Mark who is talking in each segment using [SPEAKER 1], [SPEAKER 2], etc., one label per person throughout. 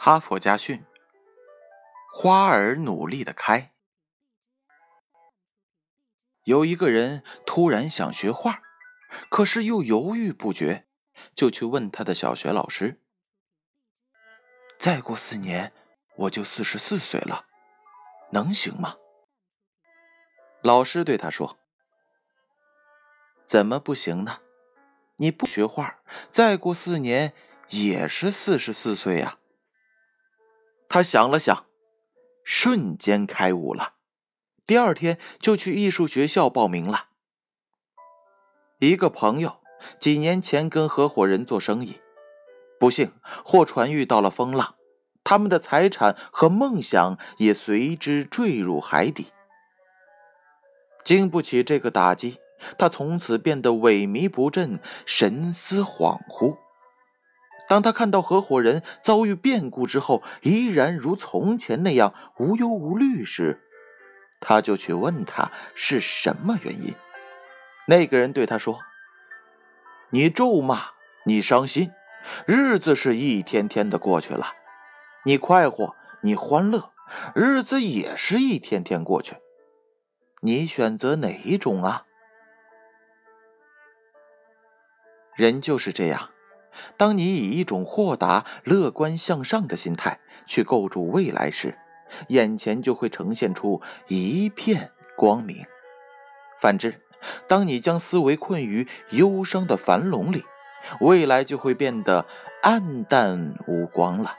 [SPEAKER 1] 哈佛家训：花儿努力的开。有一个人突然想学画，可是又犹豫不决，就去问他的小学老师：“再过四年，我就四十四岁了，能行吗？”老师对他说：“怎么不行呢？你不学画，再过四年也是四十四岁呀。”他想了想，瞬间开悟了。第二天就去艺术学校报名了。一个朋友几年前跟合伙人做生意，不幸货船遇到了风浪，他们的财产和梦想也随之坠入海底。经不起这个打击，他从此变得萎靡不振，神思恍惚。当他看到合伙人遭遇变故之后，依然如从前那样无忧无虑时，他就去问他是什么原因。那个人对他说：“你咒骂，你伤心，日子是一天天的过去了；你快活，你欢乐，日子也是一天天过去。你选择哪一种啊？”人就是这样。当你以一种豁达、乐观向上的心态去构筑未来时，眼前就会呈现出一片光明。反之，当你将思维困于忧伤的樊笼里，未来就会变得暗淡无光了。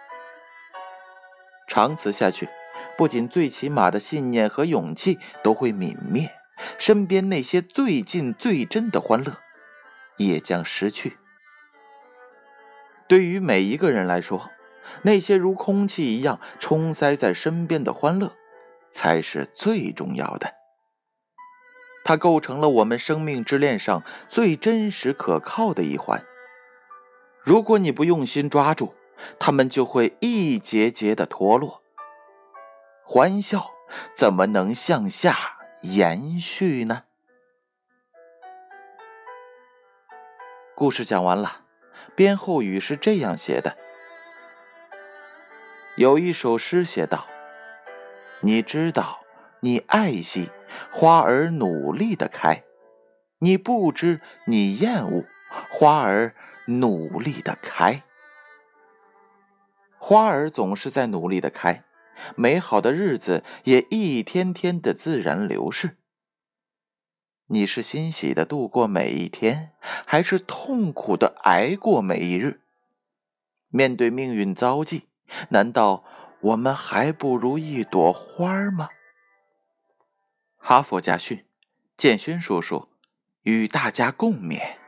[SPEAKER 1] 长此下去，不仅最起码的信念和勇气都会泯灭，身边那些最近最真的欢乐也将失去。对于每一个人来说，那些如空气一样冲塞在身边的欢乐，才是最重要的。它构成了我们生命之链上最真实可靠的一环。如果你不用心抓住，它们就会一节节的脱落。欢笑怎么能向下延续呢？故事讲完了。编后语是这样写的：有一首诗写道：“你知道，你爱惜花儿努力的开；你不知，你厌恶花儿努力的开。花儿总是在努力的开，美好的日子也一天天的自然流逝。”你是欣喜的度过每一天，还是痛苦的挨过每一日？面对命运遭际，难道我们还不如一朵花吗？哈佛家训，建勋叔叔与大家共勉。